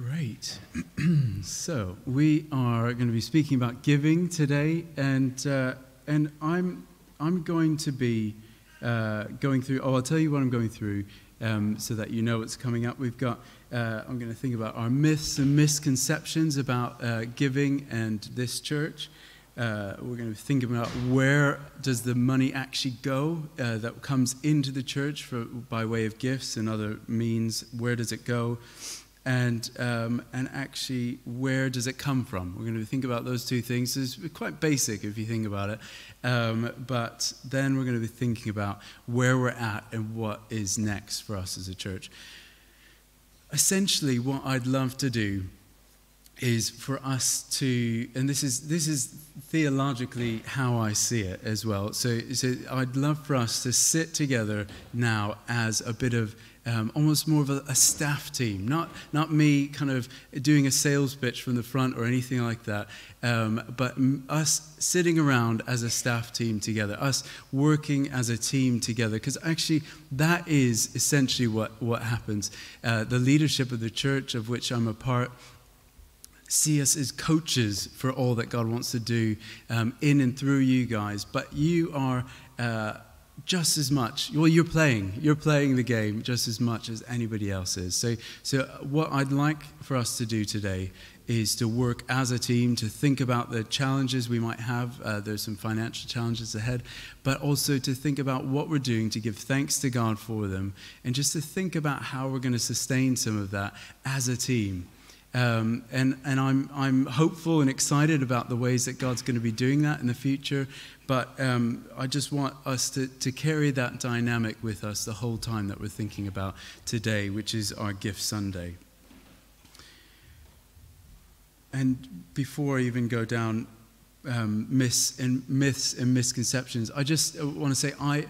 Great. so we are going to be speaking about giving today, and uh, and I'm I'm going to be uh, going through. Oh, I'll tell you what I'm going through, um, so that you know what's coming up. We've got. Uh, I'm going to think about our myths and misconceptions about uh, giving and this church. Uh, we're going to think about where does the money actually go uh, that comes into the church for, by way of gifts and other means. Where does it go? And, um, and actually where does it come from? We're going to think about those two things. It's quite basic if you think about it, um, but then we're going to be thinking about where we're at and what is next for us as a church. Essentially, what I'd love to do is for us to, and this is this is theologically how I see it as well. So, so I'd love for us to sit together now as a bit of um, almost more of a, a, staff team, not, not me kind of doing a sales pitch from the front or anything like that, um, but us sitting around as a staff team together, us working as a team together, because actually that is essentially what, what happens. Uh, the leadership of the church, of which I'm a part, see us as coaches for all that God wants to do um, in and through you guys, but you are. Uh, just as much. Well, you're playing. You're playing the game just as much as anybody else is. So, so what I'd like for us to do today is to work as a team to think about the challenges we might have. Uh, there's some financial challenges ahead, but also to think about what we're doing to give thanks to God for them, and just to think about how we're going to sustain some of that as a team. Um, and and I'm, I'm hopeful and excited about the ways that God's going to be doing that in the future. But um, I just want us to, to carry that dynamic with us the whole time that we're thinking about today, which is our Gift Sunday. And before I even go down um, myths, and, myths and misconceptions, I just want to say I,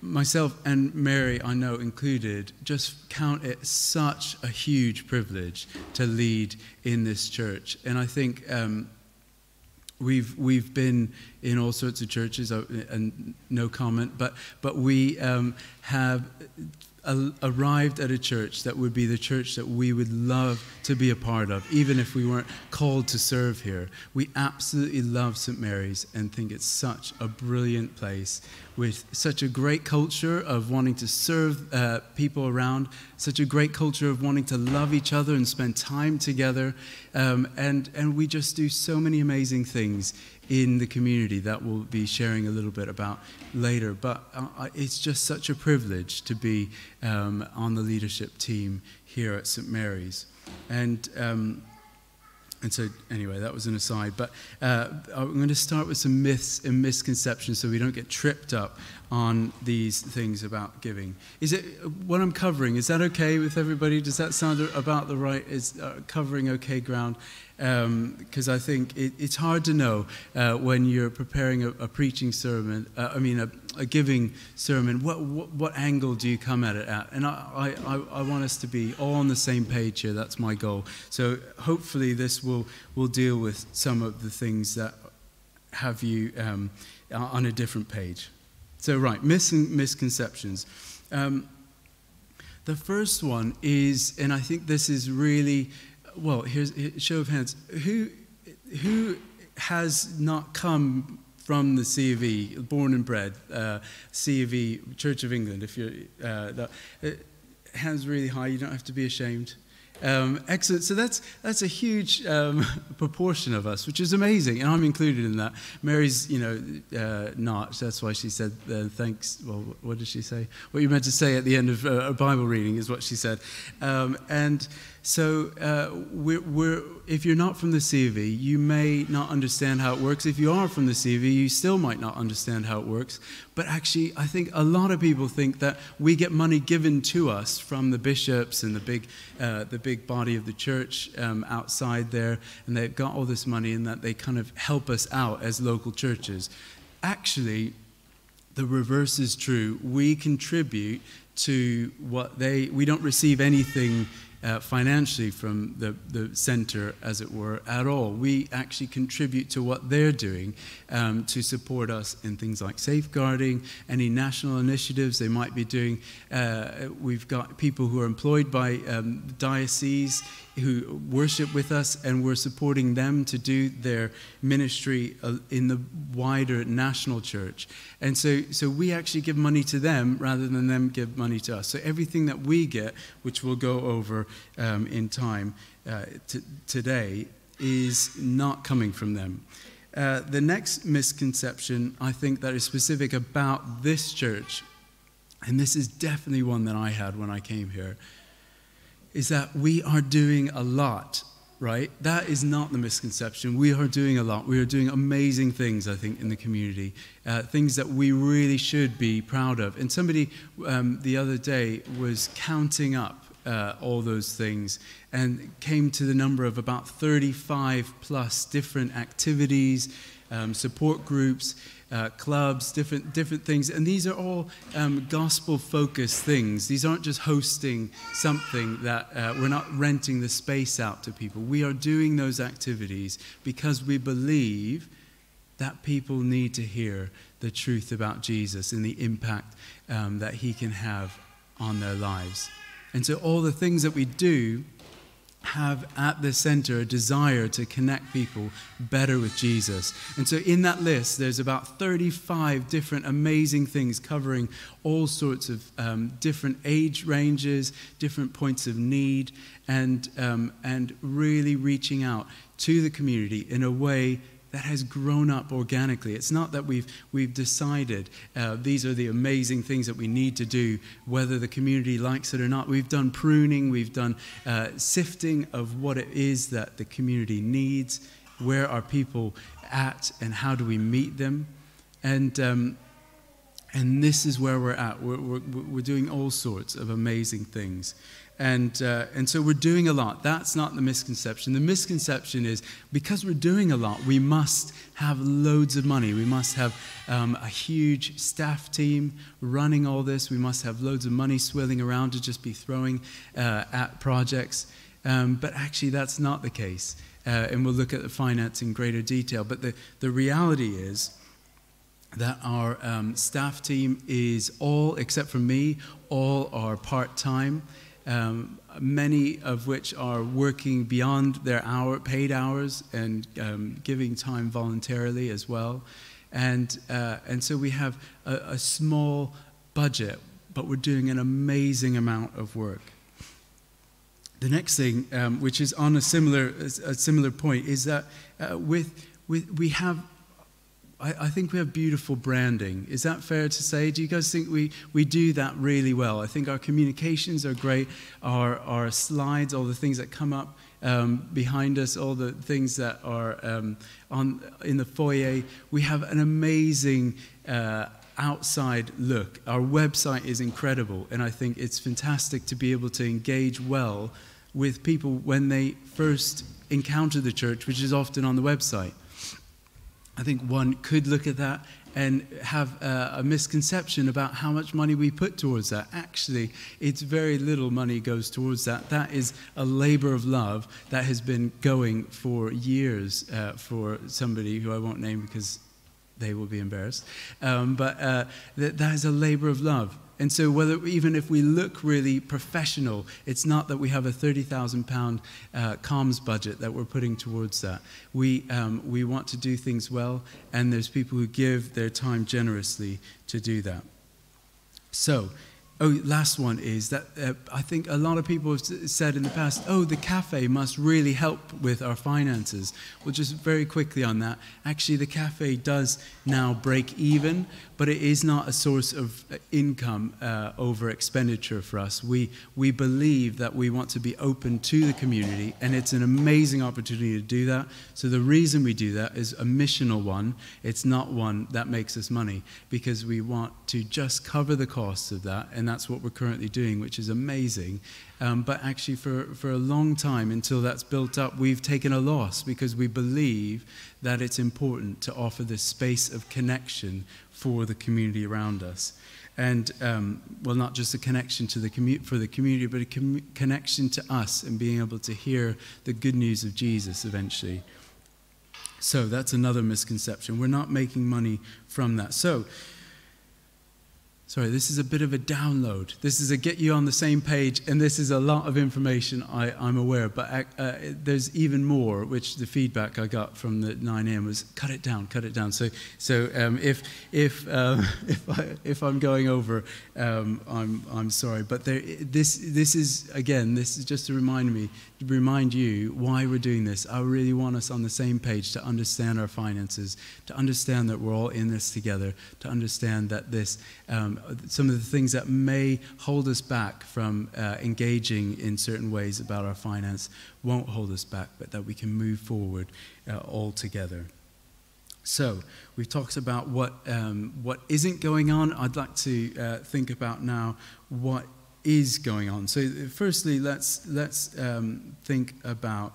myself and Mary, I know included, just count it such a huge privilege to lead in this church. And I think um, we've we've been in all sorts of churches, uh, and no comment, but but we um, have arrived at a church that would be the church that we would love to be a part of, even if we weren't called to serve here. We absolutely love St. Mary's and think it's such a brilliant place with such a great culture of wanting to serve uh, people around, such a great culture of wanting to love each other and spend time together. Um, and, and we just do so many amazing things in the community that we'll be sharing a little bit about later. But uh, it's just such a privilege to be um, on the leadership team here at St. Mary's. And um, and so, anyway, that was an aside. But uh, I'm going to start with some myths and misconceptions so we don't get tripped up on these things about giving. Is it what I'm covering? Is that okay with everybody? Does that sound about the right? Is uh, covering okay ground? because um, I think it, it's hard to know uh, when you're preparing a, a preaching sermon, uh, I mean, a, a, giving sermon, what, what, what, angle do you come at it at? And I, I, I want us to be all on the same page here. That's my goal. So hopefully, this will, will deal with some of the things that have you um, on a different page. So, right, mis- misconceptions. Um, the first one is, and I think this is really well, here's a show of hands. Who, who has not come from the C of E, born and bred, uh, C of E, Church of England? If you're, uh, uh, hands really high, you don't have to be ashamed. Um, excellent. So that's that's a huge um, proportion of us, which is amazing, and I'm included in that. Mary's, you know, uh, not. That's why she said uh, thanks. Well, what did she say? What you meant to say at the end of uh, a Bible reading is what she said, um, and so, uh, we're, we're, if you're not from the CV, you may not understand how it works. If you are from the CV, you still might not understand how it works. But actually, I think a lot of people think that we get money given to us from the bishops and the big, uh, the big body of the church um, outside there, and they've got all this money and that they kind of help us out as local churches. Actually, the reverse is true. We contribute to what they, we don't receive anything uh, financially from the, the center, as it were, at all. We actually contribute to what they're doing um, to support us in things like safeguarding, any national initiatives they might be doing. Uh, we've got people who are employed by um, dioceses who worship with us, and we're supporting them to do their ministry uh, in the wider national church. And so, so we actually give money to them rather than them give money to us. So everything that we get, which we'll go over um, in time uh, today, is not coming from them. Uh, the next misconception, I think, that is specific about this church, and this is definitely one that I had when I came here is that we are doing a lot, right? That is not the misconception. We are doing a lot. We are doing amazing things, I think, in the community, uh, things that we really should be proud of. And somebody um, the other day was counting up uh, all those things and came to the number of about 35 plus different activities, um, support groups uh, clubs, different, different things. And these are all um, gospel focused things. These aren't just hosting something that uh, we're not renting the space out to people. We are doing those activities because we believe that people need to hear the truth about Jesus and the impact um, that he can have on their lives. And so, all the things that we do have at the center a desire to connect people better with Jesus. And so, in that list, there's about 35 different amazing things covering all sorts of um, different age ranges, different points of need, and, um, and really reaching out to the community in a way that has grown up organically. It's not that we've, we've decided uh, these are the amazing things that we need to do, whether the community likes it or not. We've done pruning, we've done uh, sifting of what it is that the community needs, where are people at, and how do we meet them. And, um, and this is where we're at. We're, we're, we're doing all sorts of amazing things. And, uh, and so we're doing a lot. That's not the misconception. The misconception is because we're doing a lot, we must have loads of money. We must have um, a huge staff team running all this. We must have loads of money swirling around to just be throwing uh, at projects. Um, but actually, that's not the case. Uh, and we'll look at the finance in greater detail. But the, the reality is, that our um, staff team is all, except for me, all are part time um, many of which are working beyond their hour, paid hours and um, giving time voluntarily as well. And, uh, and so we have a, a small budget, but we're doing an amazing amount of work. The next thing, um, which is on a similar, a similar point, is that uh, with, with, we have I, I, think we have beautiful branding. Is that fair to say? Do you guys think we, we do that really well? I think our communications are great, our, our slides, all the things that come up um, behind us, all the things that are um, on, in the foyer. We have an amazing uh, outside look. Our website is incredible, and I think it's fantastic to be able to engage well with people when they first encounter the church, which is often on the website. I think one could look at that and have a, misconception about how much money we put towards that. Actually, it's very little money goes towards that. That is a labor of love that has been going for years uh, for somebody who I won't name because they will be embarrassed. Um, but uh, that, that is a labor of love. And so, whether even if we look really professional, it's not that we have a thirty thousand pound uh, comms budget that we're putting towards that. We um, we want to do things well, and there's people who give their time generously to do that. So, Oh, last one is that uh, I think a lot of people have said in the past, oh, the cafe must really help with our finances. Well, just very quickly on that, actually, the cafe does now break even, but it is not a source of uh, income uh, over expenditure for us. We, we believe that we want to be open to the community, and it's an amazing opportunity to do that. So, the reason we do that is a missional one, it's not one that makes us money, because we want to just cover the costs of that. And that's what we're currently doing, which is amazing. Um, but actually, for, for a long time, until that's built up, we've taken a loss because we believe that it's important to offer this space of connection for the community around us. and um, well, not just a connection to the commu- for the community, but a com- connection to us and being able to hear the good news of Jesus eventually. So that's another misconception. We're not making money from that. So Sorry, this is a bit of a download. This is a get you on the same page, and this is a lot of information I, am aware, but uh, uh, there's even more, which the feedback I got from the 9am was cut it down, cut it down. So, so um, if, if, um, if, I, if I'm going over, um, I'm, I'm sorry. But there, this, this is, again, this is just to remind me, remind you why we're doing this. I really want us on the same page to understand our finances, to understand that we're all in this together, to understand that this um, some of the things that may hold us back from uh, engaging in certain ways about our finance won't hold us back, but that we can move forward uh, all together. So, we've talked about what, um, what isn't going on. I'd like to uh, think about now what is going on. So, firstly, let's, let's um, think about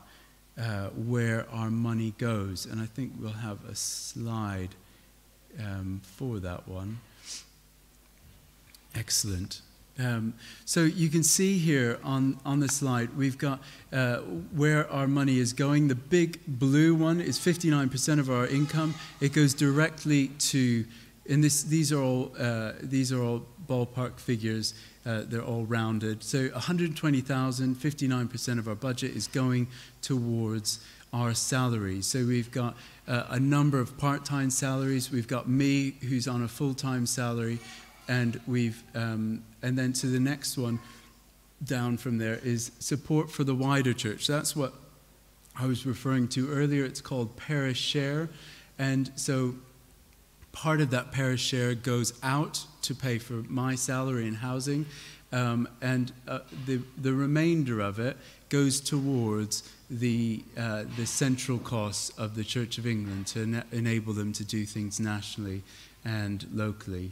uh, where our money goes. And I think we'll have a slide um, for that one. Excellent. Um, so you can see here on, on the slide, we've got uh, where our money is going. The big blue one is 59% of our income. It goes directly to, and this, these, are all, uh, these are all ballpark figures. Uh, they're all rounded. So 120,000, 59% of our budget is going towards our salaries. So we've got uh, a number of part-time salaries. We've got me, who's on a full-time salary and we've um, and then to the next one down from there is support for the wider church. That's what I was referring to earlier. It's called parish share, and so part of that parish share goes out to pay for my salary and housing, um, and uh, the the remainder of it goes towards the uh, the central costs of the Church of England to enable them to do things nationally and locally.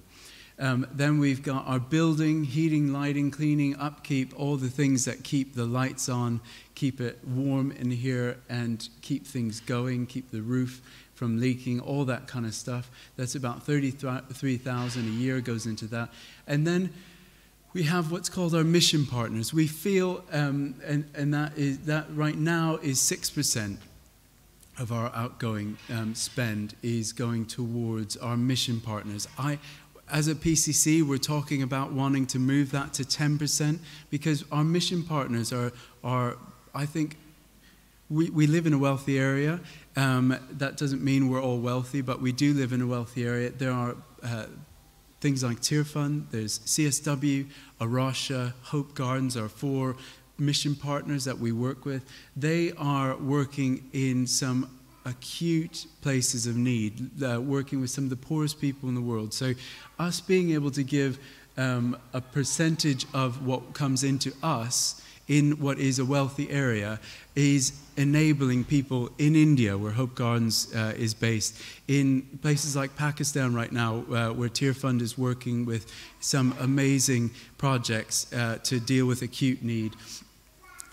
Um, then we've got our building, heating, lighting, cleaning, upkeep, all the things that keep the lights on, keep it warm in here, and keep things going, keep the roof from leaking, all that kind of stuff. That's about 33,000 a year goes into that. And then we have what's called our mission partners. We feel, um, and, and that, is, that right now is 6% of our outgoing um, spend is going towards our mission partners. I, as a PCC, we're talking about wanting to move that to 10% because our mission partners are, are I think, we, we live in a wealthy area. Um, that doesn't mean we're all wealthy, but we do live in a wealthy area. There are uh, things like Tearfund, there's CSW, A Rocha, Hope Gardens are four mission partners that we work with. They are working in some acute places of need, uh, working with some of the poorest people in the world. So, us being able to give um, a percentage of what comes into us in what is a wealthy area is enabling people in India, where Hope Gardens uh, is based, in places like Pakistan right now, uh, where Tearfund is working with some amazing projects uh, to deal with acute need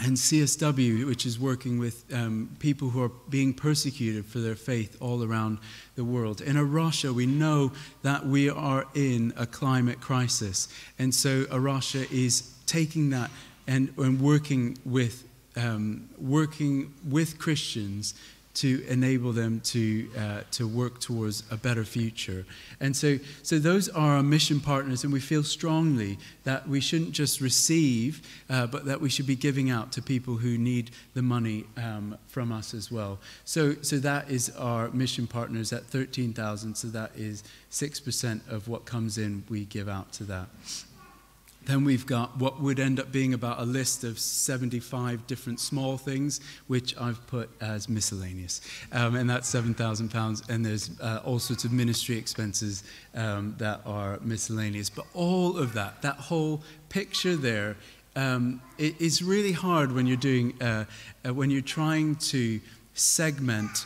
and CSW, which is working with um, people who are being persecuted for their faith all around the world. In A Rocha, we know that we are in a climate crisis. And so A Rocha is taking that and, and working, with, um, working with Christians to enable them to, uh, to work towards a better future. And so, so those are our mission partners, and we feel strongly that we shouldn't just receive, uh, but that we should be giving out to people who need the money um, from us as well. So, so that is our mission partners at 13,000, so that is 6% of what comes in, we give out to that. Then we've got what would end up being about a list of 75 different small things, which I've put as miscellaneous. Um, and that's £7,000. And there's uh, all sorts of ministry expenses um, that are miscellaneous. But all of that, that whole picture there, um, it is really hard when you're doing, uh, uh, when you're trying to segment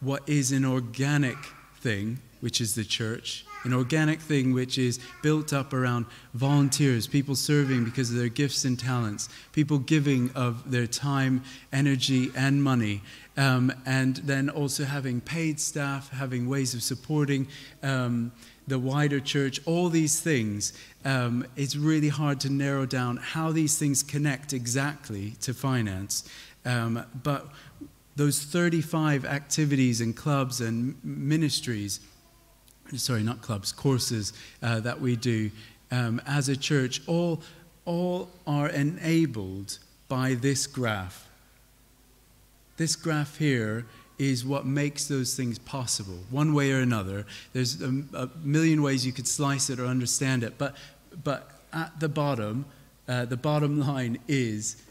what is an organic thing, which is the church, an organic thing which is built up around volunteers, people serving because of their gifts and talents, people giving of their time, energy, and money. Um, and then also having paid staff, having ways of supporting um, the wider church, all these things. Um, it's really hard to narrow down how these things connect exactly to finance. Um, but those 35 activities and clubs and ministries, sorry, not clubs, courses uh, that we do um, as a church, all, all are enabled by this graph. This graph here is what makes those things possible, one way or another. There's a, a million ways you could slice it or understand it, but, but at the bottom, uh, the bottom line is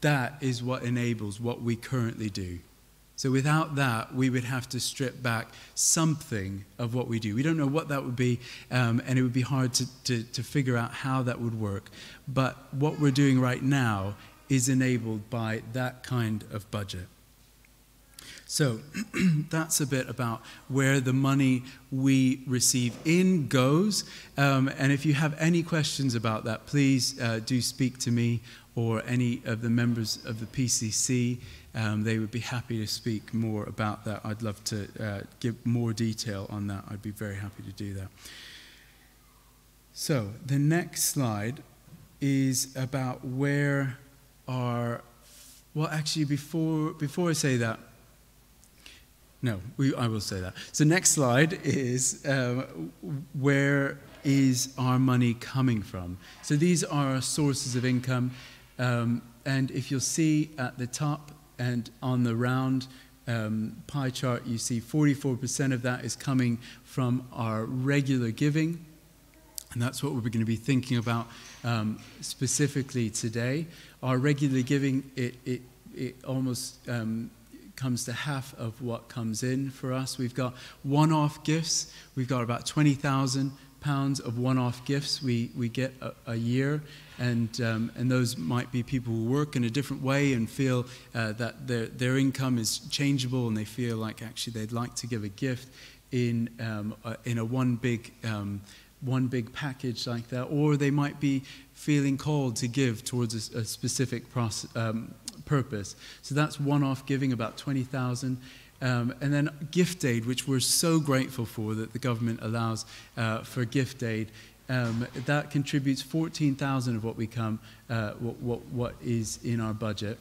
that is what enables what we currently do. So without that, we would have to strip back something of what we do. We don't know what that would be, um, and it would be hard to, to, to figure out how that would work. But what we're doing right now is enabled by that kind of budget. So that's a bit about where the money we receive in goes. Um, and if you have any questions about that, please uh, do speak to me or any of the members of the PCC. Um, they would be happy to speak more about that. I'd love to uh, give more detail on that. I'd be very happy to do that. So the next slide is about where our well actually before before I say that no we, I will say that so next slide is uh, where is our money coming from so these are our sources of income um, and if you'll see at the top and on the round um, pie chart, you see 44% of that is coming from our regular giving. And that's what we're going to be thinking about um, specifically today. Our regular giving, it, it, it almost um, comes to half of what comes in for us. We've got one off gifts, we've got about 20,000 pounds of one-off gifts we, we get a, a year, and, um, and those might be people who work in a different way and feel uh, that their, their income is changeable and they feel like actually they'd like to give a gift in, um, a, in a one big, um, one big package like that, or they might be feeling called to give towards a, a specific process, um, purpose. So that's one-off giving, about 20,000. Um, and then gift aid, which we're so grateful for that the government allows uh, for gift aid. Um, that contributes 14,000 of what we come, uh, what, what, what is in our budget,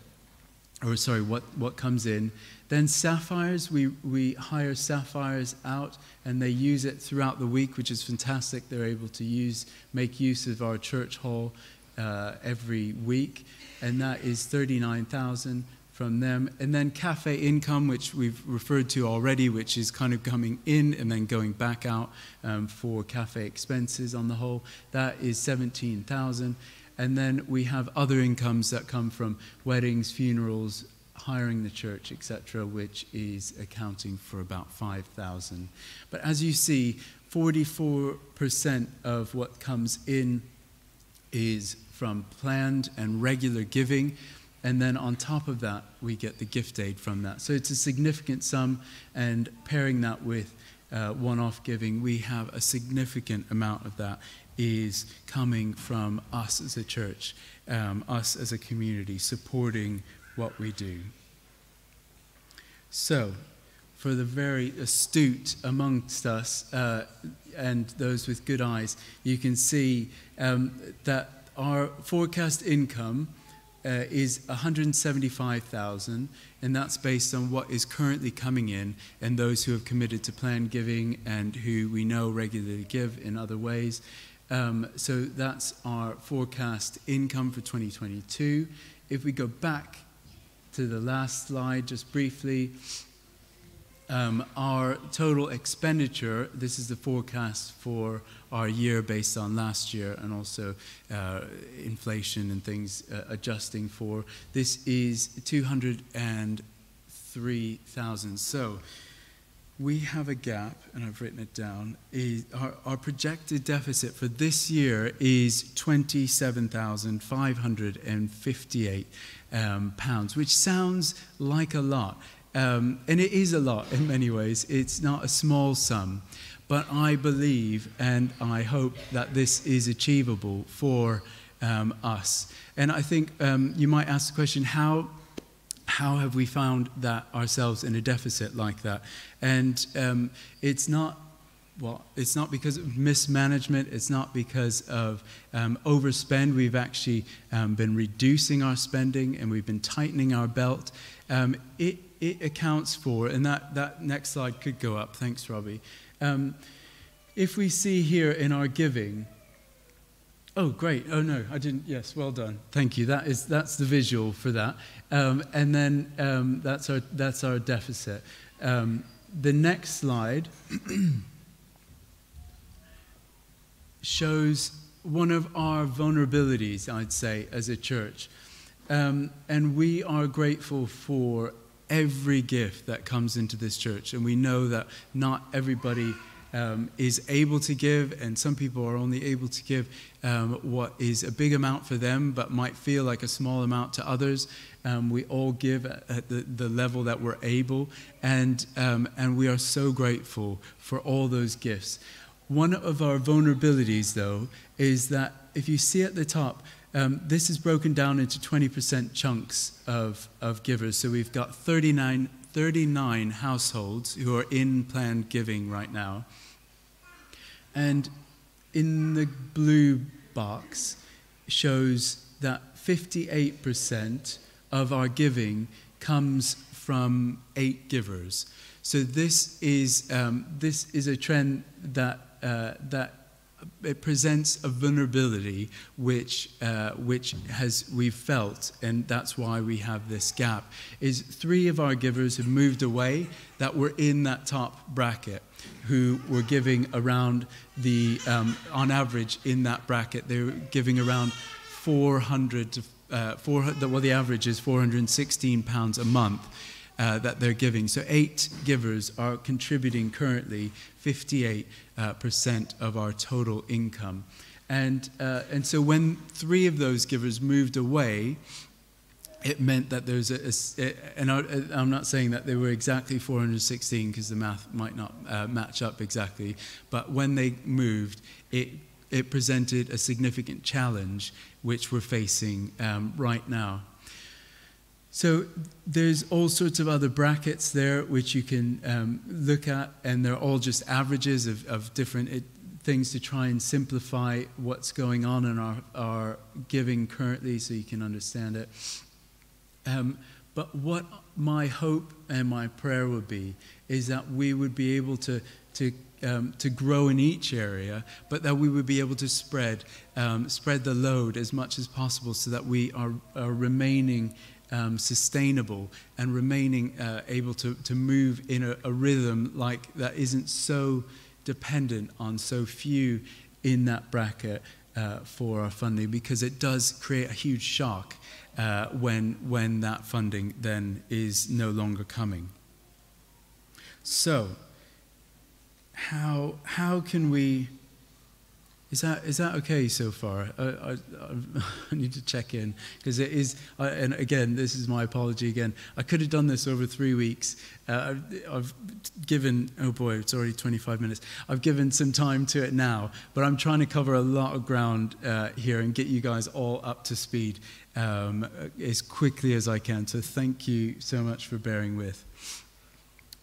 or sorry, what, what comes in. Then sapphires, we, we hire sapphires out and they use it throughout the week, which is fantastic. They're able to use, make use of our church hall uh, every week, and that is 39,000 from them. And then cafe income, which we've referred to already, which is kind of coming in and then going back out um, for cafe expenses on the whole. That is 17,000. And then we have other incomes that come from weddings, funerals, hiring the church, etc., which is accounting for about 5,000. But as you see, 44% of what comes in is from planned and regular giving. And then on top of that, we get the gift aid from that. So it's a significant sum, and pairing that with uh, one off giving, we have a significant amount of that is coming from us as a church, um, us as a community, supporting what we do. So, for the very astute amongst us uh, and those with good eyes, you can see um, that our forecast income uh, is 175,000, and that's based on what is currently coming in and those who have committed to plan giving and who we know regularly give in other ways. Um, so that's our forecast income for 2022. If we go back to the last slide just briefly, um, our total expenditure, this is the forecast for our year based on last year and also uh, inflation and things uh, adjusting for. This is 203,000. So we have a gap, and I've written it down. Is our, our projected deficit for this year is 27,558 um, pounds, which sounds like a lot. Um, and it is a lot in many ways. It's not a small sum. But I believe and I hope that this is achievable for um, us. And I think um, you might ask the question how, how have we found that ourselves in a deficit like that? And um, it's not well, it's not because of mismanagement, it's not because of um, overspend. We've actually um, been reducing our spending and we've been tightening our belt. Um, it, it accounts for, and that, that next slide could go up. Thanks, Robbie. Um, if we see here in our giving, oh, great. Oh, no, I didn't. Yes, well done. Thank you. That is, that's the visual for that. Um, and then um, that's, our, that's our deficit. the next slide. shows one of our vulnerabilities, I'd say, as a church. Um, and we are grateful for every gift that comes into this church. And we know that not everybody um, is able to give, and some people are only able to give um, what is a big amount for them, but might feel like a small amount to others. Um, we all give at, at the, the, level that we're able, and, um, and we are so grateful for all those gifts. One of our vulnerabilities, though, is that if you see at the top, um, this is broken down into 20% chunks of, of givers. So we've got 39, 39 households who are in planned giving right now. And in the blue box shows that 58% of our giving comes from eight givers. So this is, um, this is a trend that uh, that it presents a vulnerability which, uh, which has we've felt, and that's why we have this gap. Is three of our givers have moved away that were in that top bracket, who were giving around the, um, on average in that bracket, they were giving around 400 to uh, 400, well, the average is 416 pounds a month uh, that they're giving. So eight givers are contributing currently 58% uh, of our total income. And, uh, and so when three of those givers moved away, it meant that there's a, a, and I, am not saying that they were exactly 416 because the math might not uh, match up exactly, but when they moved, it, it presented a significant challenge which we're facing um, right now. So there's all sorts of other brackets there which you can um, look at, and they're all just averages of, of different it, things to try and simplify what's going on in our, our giving currently so you can understand it. Um, but what my hope and my prayer would be is that we would be able to, to, um, to grow in each area, but that we would be able to spread, um, spread the load as much as possible so that we are, are remaining um, sustainable and remaining uh, able to, to move in a, a rhythm like that isn't so dependent on so few in that bracket uh, for our funding because it does create a huge shock uh, when, when that funding then is no longer coming. So, how, how can we is that, is that okay so far? I, I, I need to check in because it is, I, and again, this is my apology again. I could have done this over three weeks. Uh, I've, I've, given, oh boy, it's already 25 minutes. I've given some time to it now, but I'm trying to cover a lot of ground uh, here and get you guys all up to speed um, as quickly as I can. So thank you so much for bearing with.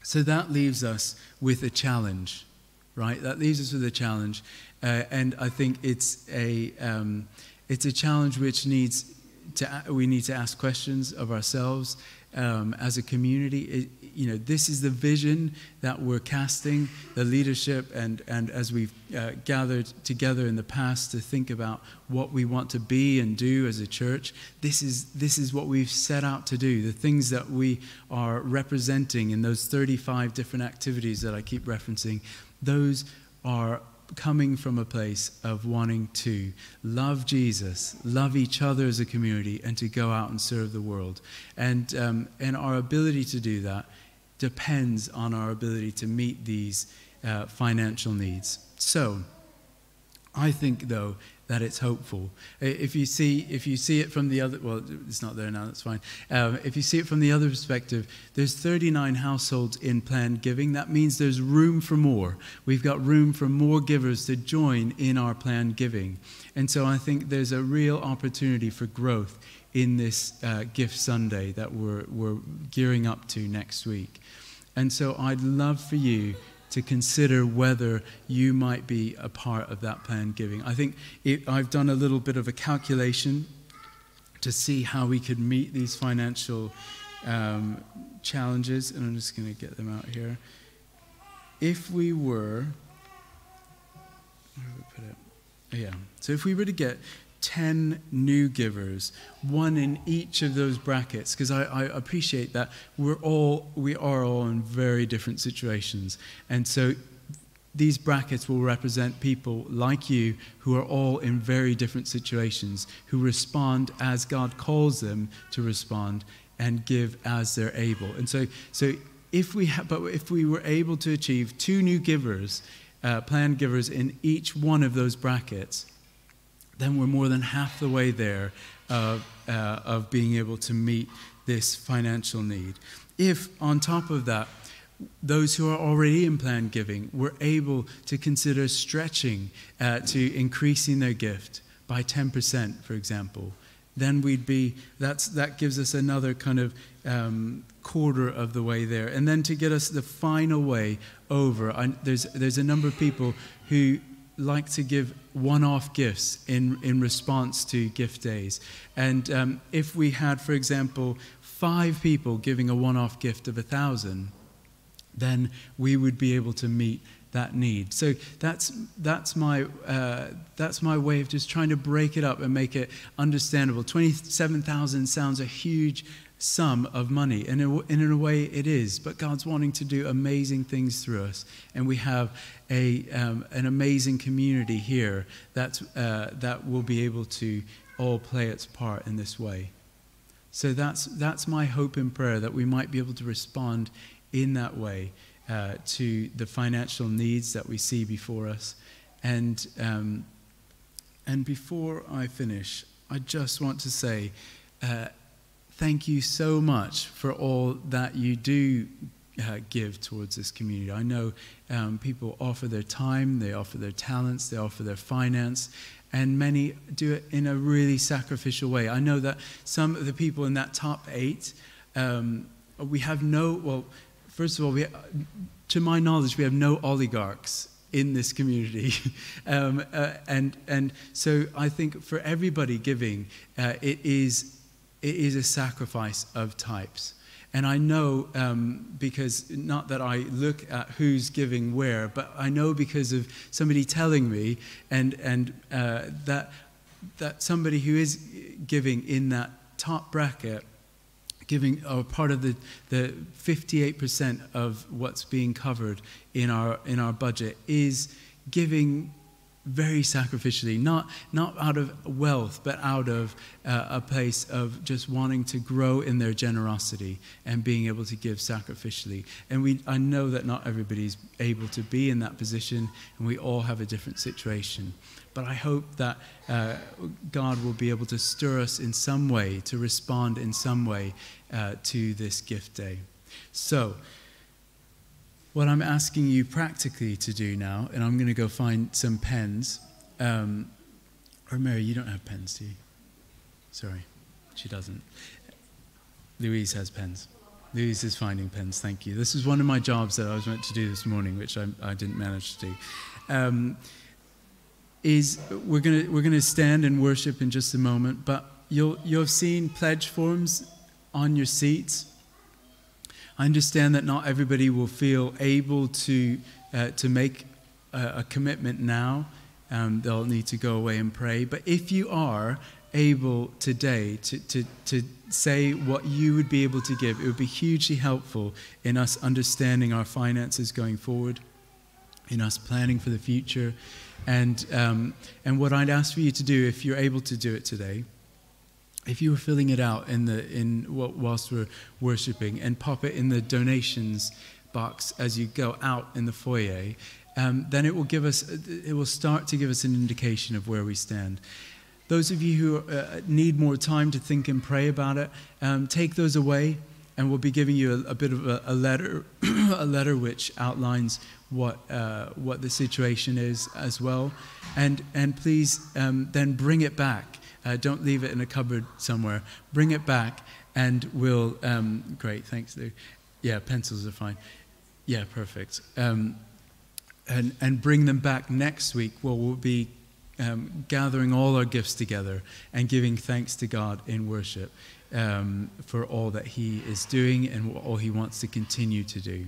So that leaves us with a challenge, right? That leaves us with a challenge. Uh, and I think it's a, um, it's a challenge which needs to, we need to ask questions of ourselves um, as a community. It, you know, this is the vision that we're casting, the leadership, and, and as we've uh, gathered together in the past to think about what we want to be and do as a church, this is, this is what we've set out to do. The things that we are representing in those 35 different activities that I keep referencing, those are coming from a place of wanting to love Jesus, love each other as a community, and to go out and serve the world. And, um, and our ability to do that depends on our ability to meet these uh, financial needs. So, I think, though, that it's hopeful. If you see, if you see it from the other, well, it's not there now, that's fine. Um, if you see it from the other perspective, there's 39 households in planned giving. That means there's room for more. We've got room for more givers to join in our planned giving. And so I think there's a real opportunity for growth in this uh, Gift Sunday that we're, we're gearing up to next week. And so I'd love for you to consider whether you might be a part of that planned giving. I think it, I've done a little bit of a calculation to see how we could meet these financial um, challenges, and I'm just going to get them out here. If we were, where we put it? Yeah. So if we were to get 10 new givers, one in each of those brackets, because I, I, appreciate that we're all, we are all in very different situations. And so these brackets will represent people like you who are all in very different situations, who respond as God calls them to respond and give as they're able. And so, so if we ha- but if we were able to achieve two new givers, uh, planned givers in each one of those brackets, then we're more than half the way there of, uh, of being able to meet this financial need. If, on top of that, those who are already in planned giving were able to consider stretching uh, to increasing their gift by 10%, for example, then we'd be, that's, that gives us another kind of um, quarter of the way there. And then to get us the final way over, I, there's, there's a number of people who like to give one off gifts in, in response to gift days. And um, if we had, for example, five people giving a one off gift of a thousand, then we would be able to meet that need. So that's, that's, my, uh, that's my way of just trying to break it up and make it understandable. 27,000 sounds a huge sum of money. And in a way, it is. But God's wanting to do amazing things through us. And we have a, um, an amazing community here that's, uh, that will be able to all play its part in this way. So that's, that's my hope and prayer that we might be able to respond in that way uh, to the financial needs that we see before us. And, um, and before I finish, I just want to say, uh, thank you so much for all that you do uh, give towards this community. I know um, people offer their time, they offer their talents, they offer their finance, and many do it in a really sacrificial way. I know that some of the people in that top eight, um, we have no, well, first of all, we, to my knowledge, we have no oligarchs in this community. um, uh, and, and so I think for everybody giving, uh, it is it is a sacrifice of types. And I know um, because, not that I look at who's giving where, but I know because of somebody telling me and, and uh, that, that somebody who is giving in that top bracket, giving or part of the, the 58% of what's being covered in our, in our budget, is giving very sacrificially, not, not out of wealth, but out of uh, a place of just wanting to grow in their generosity and being able to give sacrificially. And we, I know that not everybody's able to be in that position, and we all have a different situation. But I hope that uh, God will be able to stir us in some way, to respond in some way uh, to this gift day. So, what I'm asking you practically to do now, and I'm going to go find some pens. Um, or Mary, you don't have pens, do you? Sorry, she doesn't. Louise has pens. Louise is finding pens, thank you. This is one of my jobs that I was meant to do this morning, which I, I didn't manage to do. Um, is we're going we're gonna stand and worship in just a moment, but you'll, you'll have seen pledge forms on your seats. I understand that not everybody will feel able to, uh, to make a, a commitment now. Um, they'll need to go away and pray. But if you are able today to, to, to say what you would be able to give, it would be hugely helpful in us understanding our finances going forward, in us planning for the future. And, um, and what I'd ask for you to do, if you're able to do it today, if you were filling it out in the in whilst we're worshiping and pop it in the donations box as you go out in the foyer um, then it will give us, it will start to give us an indication of where we stand. Those of you who uh, need more time to think and pray about it, um, take those away, and we'll be giving you a, a bit of a, a letter, a letter which outlines what uh, what the situation is as well, and and please um, then bring it back. Uh, don't leave it in a cupboard somewhere. Bring it back, and we'll. Um, great, thanks, Lou. Yeah, pencils are fine. Yeah, perfect. Um, and and bring them back next week. Well, we'll be um, gathering all our gifts together and giving thanks to God in worship um, for all that He is doing and all He wants to continue to do.